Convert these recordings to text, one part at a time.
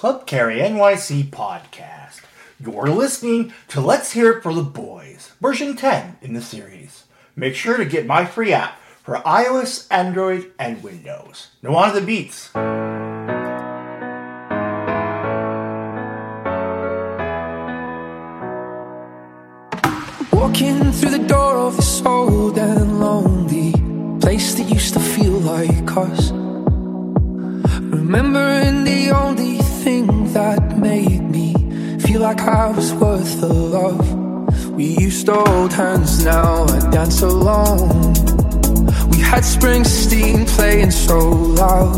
Club Carry NYC podcast. You're listening to Let's Hear It for the Boys, version 10 in the series. Make sure to get my free app for iOS, Android, and Windows. Now on to the beats. Walking through the door of this old and lonely place that used to feel like us. Remembering the only thing that made me feel like I was worth the love. We used to hold hands, now I dance alone. We had Springsteen playing so loud.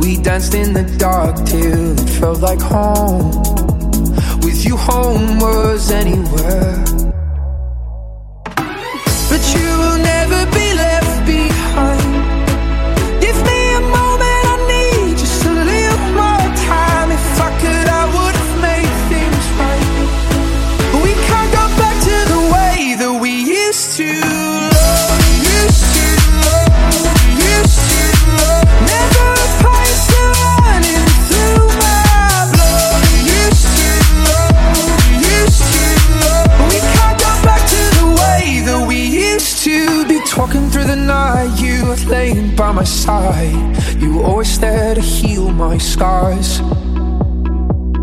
We danced in the dark till it felt like home. With you, home was anywhere. But you will never Talking through the night, you laying by my side. You always there to heal my scars.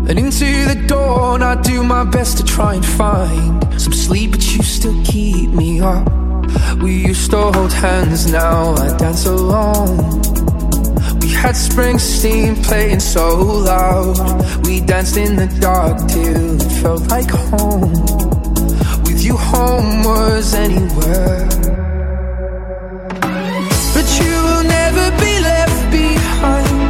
And into the dawn, I do my best to try and find some sleep, but you still keep me up. We used to hold hands, now I dance alone. We had Springsteen playing so loud. We danced in the dark till it felt like home. With you, home was anywhere. But you will never be left behind.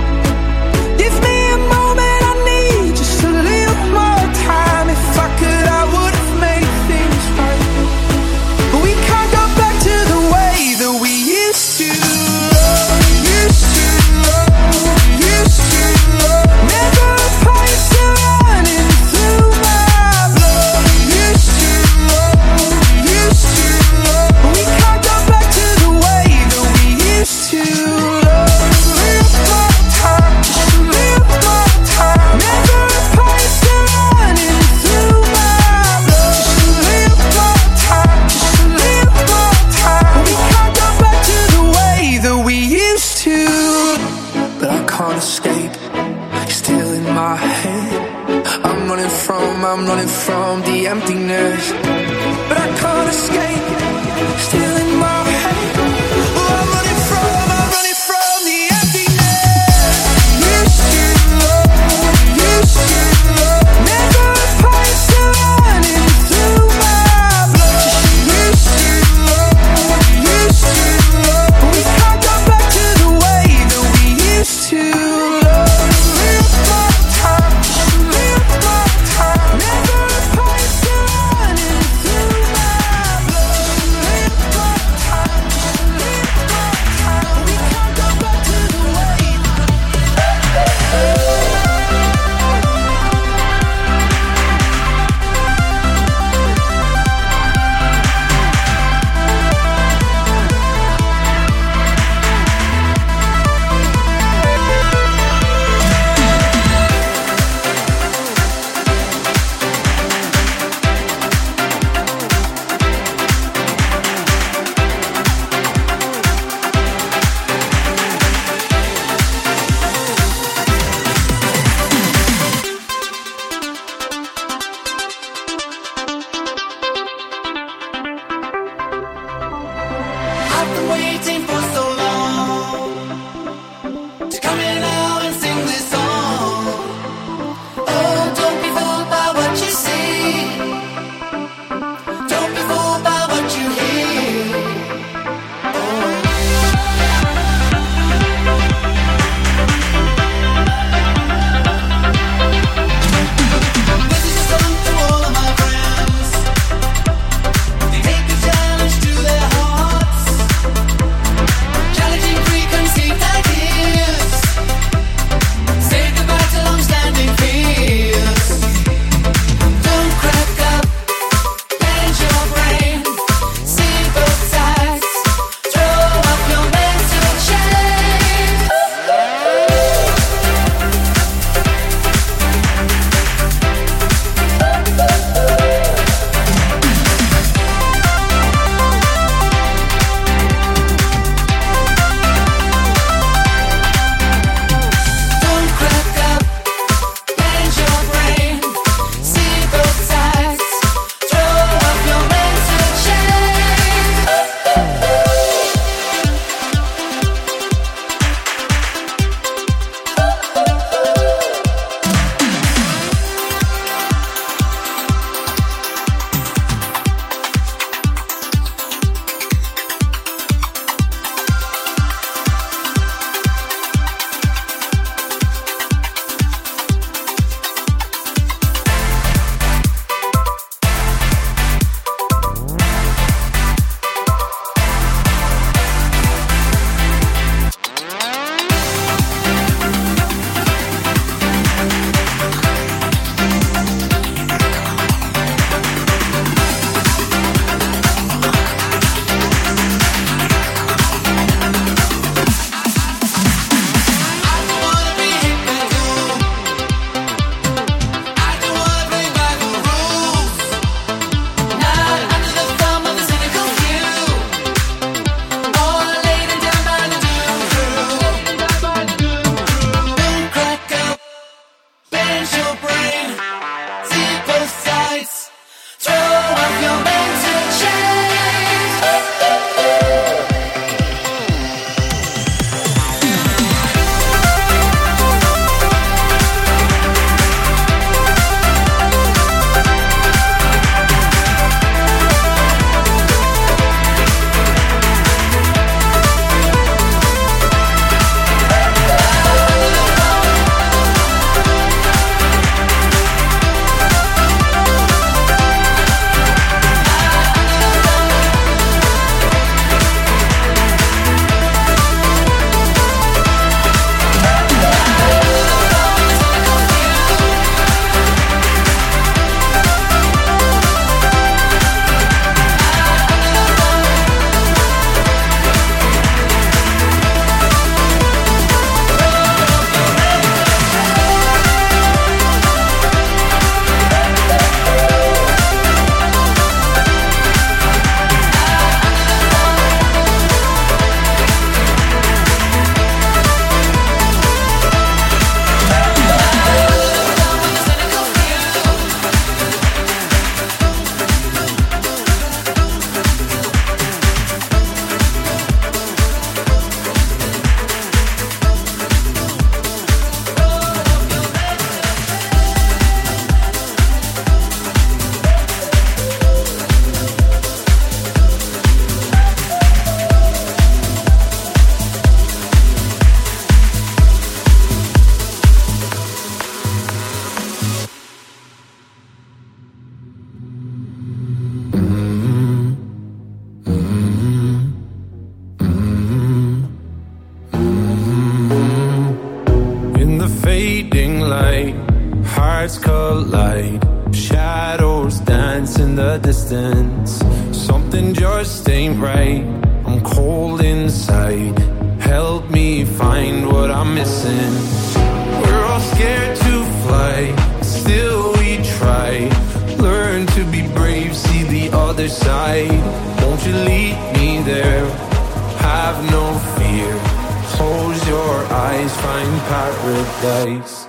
Your eyes, find paradise.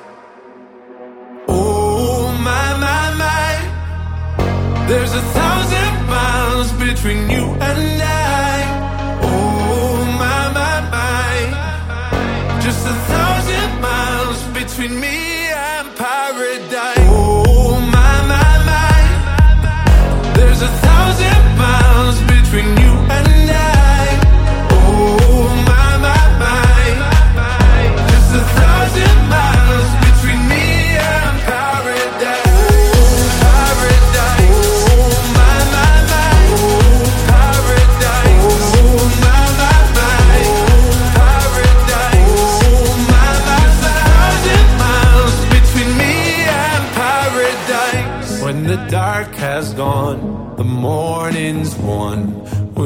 Oh my my my, there's a thousand miles between you and I. Oh my my my, just a thousand miles between me and paradise. Oh my my my, there's a thousand miles between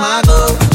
my goals.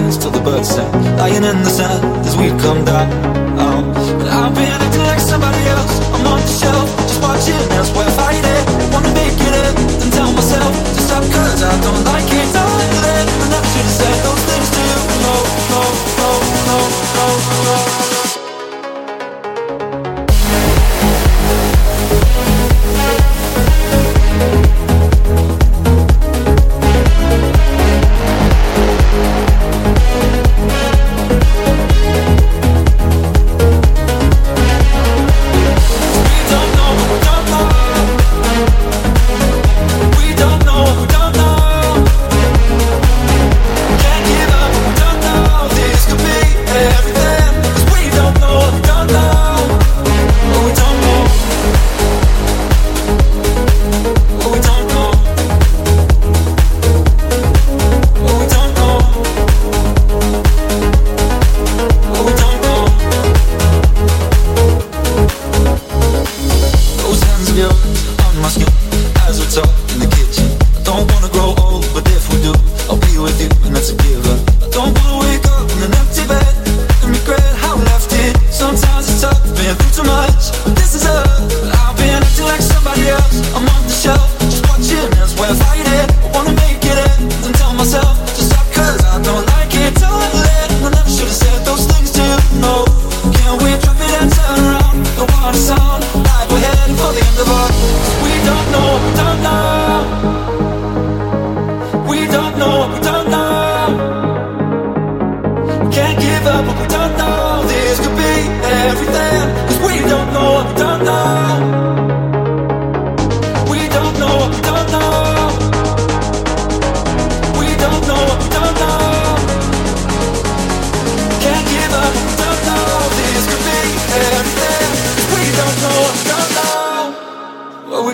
dance till the birds sing. Lying in the sand as we come down. Oh. But I've been acting like somebody else. I'm on the shelf, just watching as we're fighting. Wanna make it in, then tell myself To stop cause I don't like it.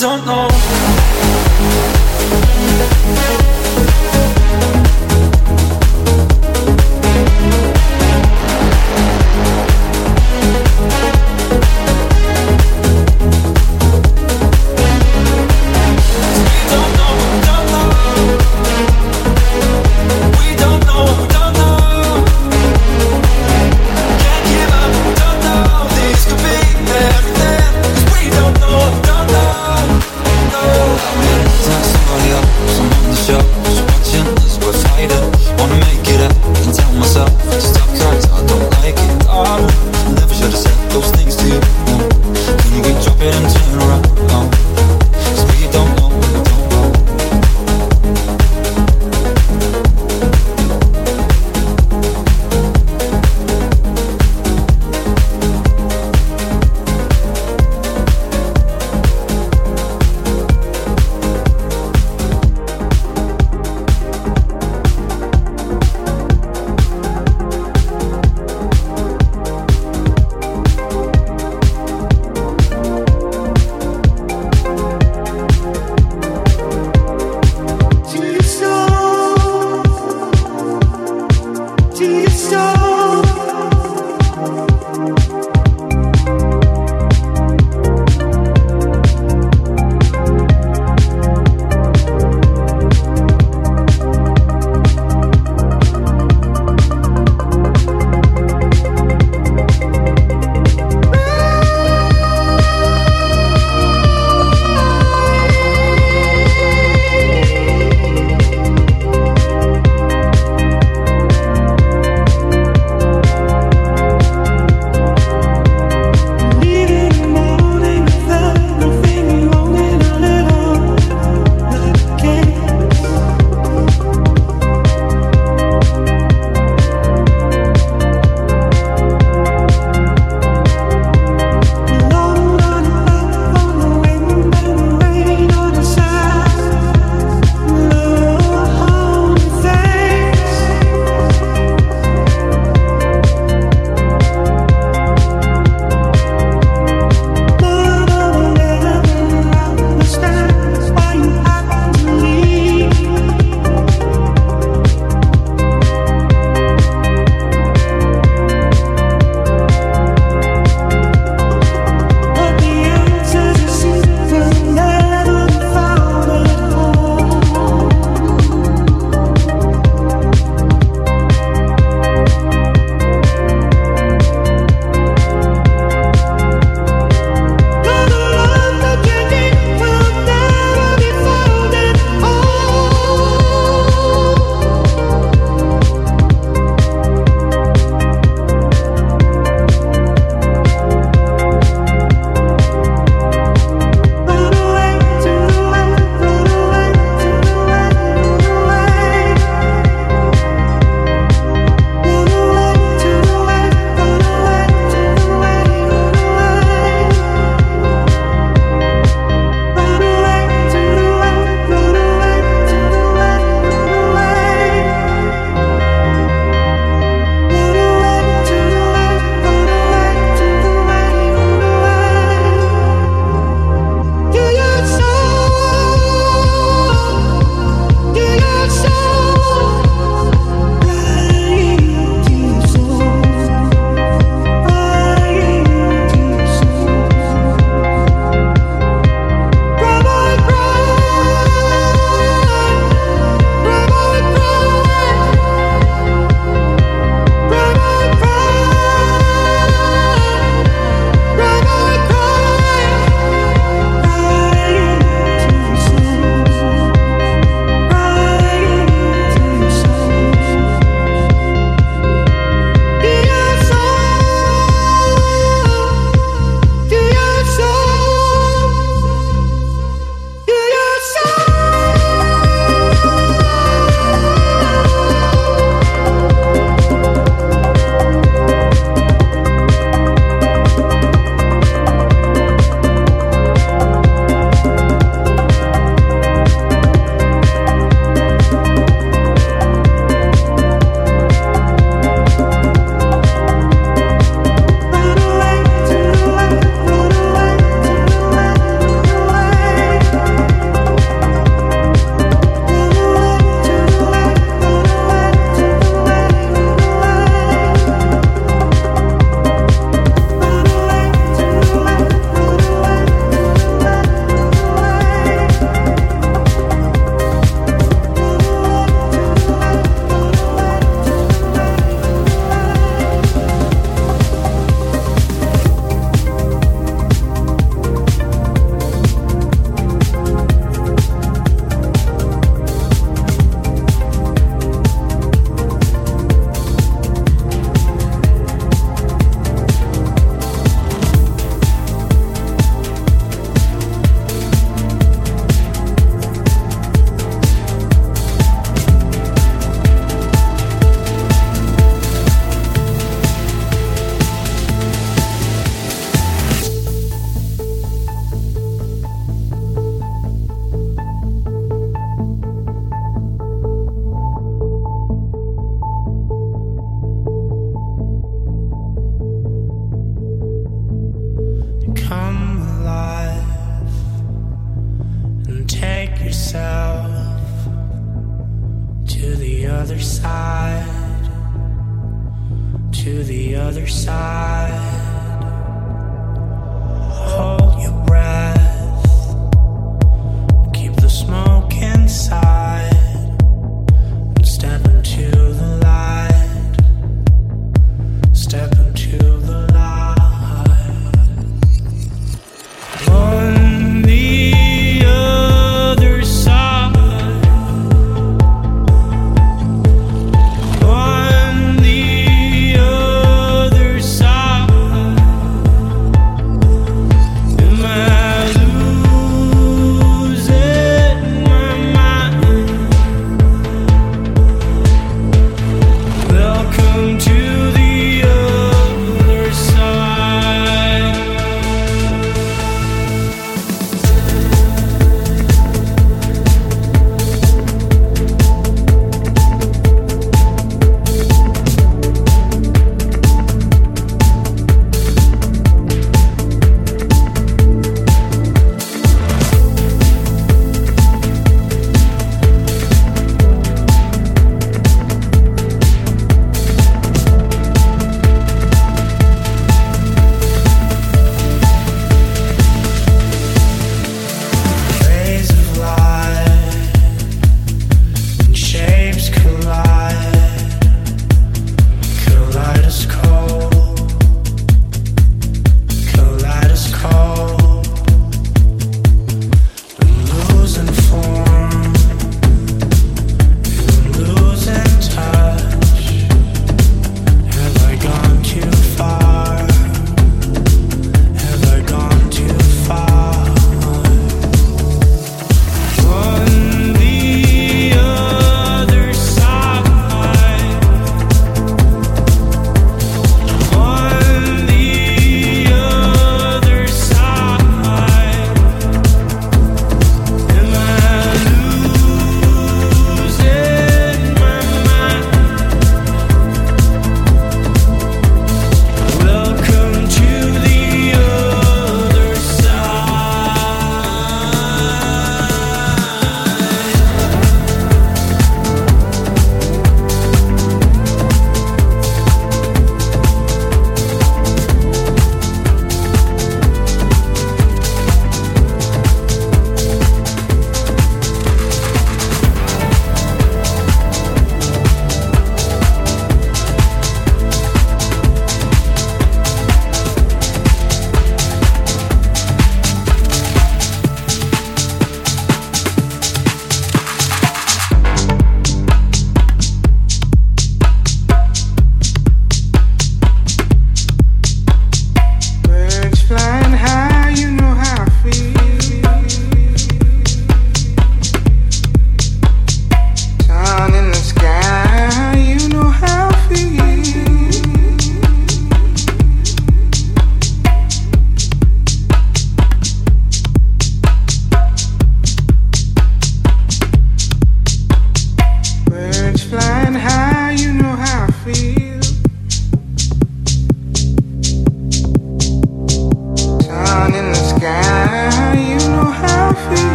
don't know.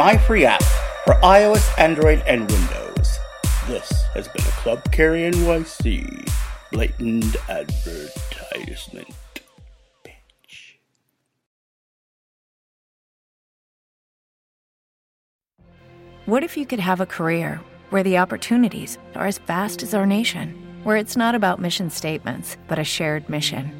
My free app for iOS, Android, and Windows. This has been a Club Carry NYC blatant advertisement. What if you could have a career where the opportunities are as vast as our nation, where it's not about mission statements, but a shared mission?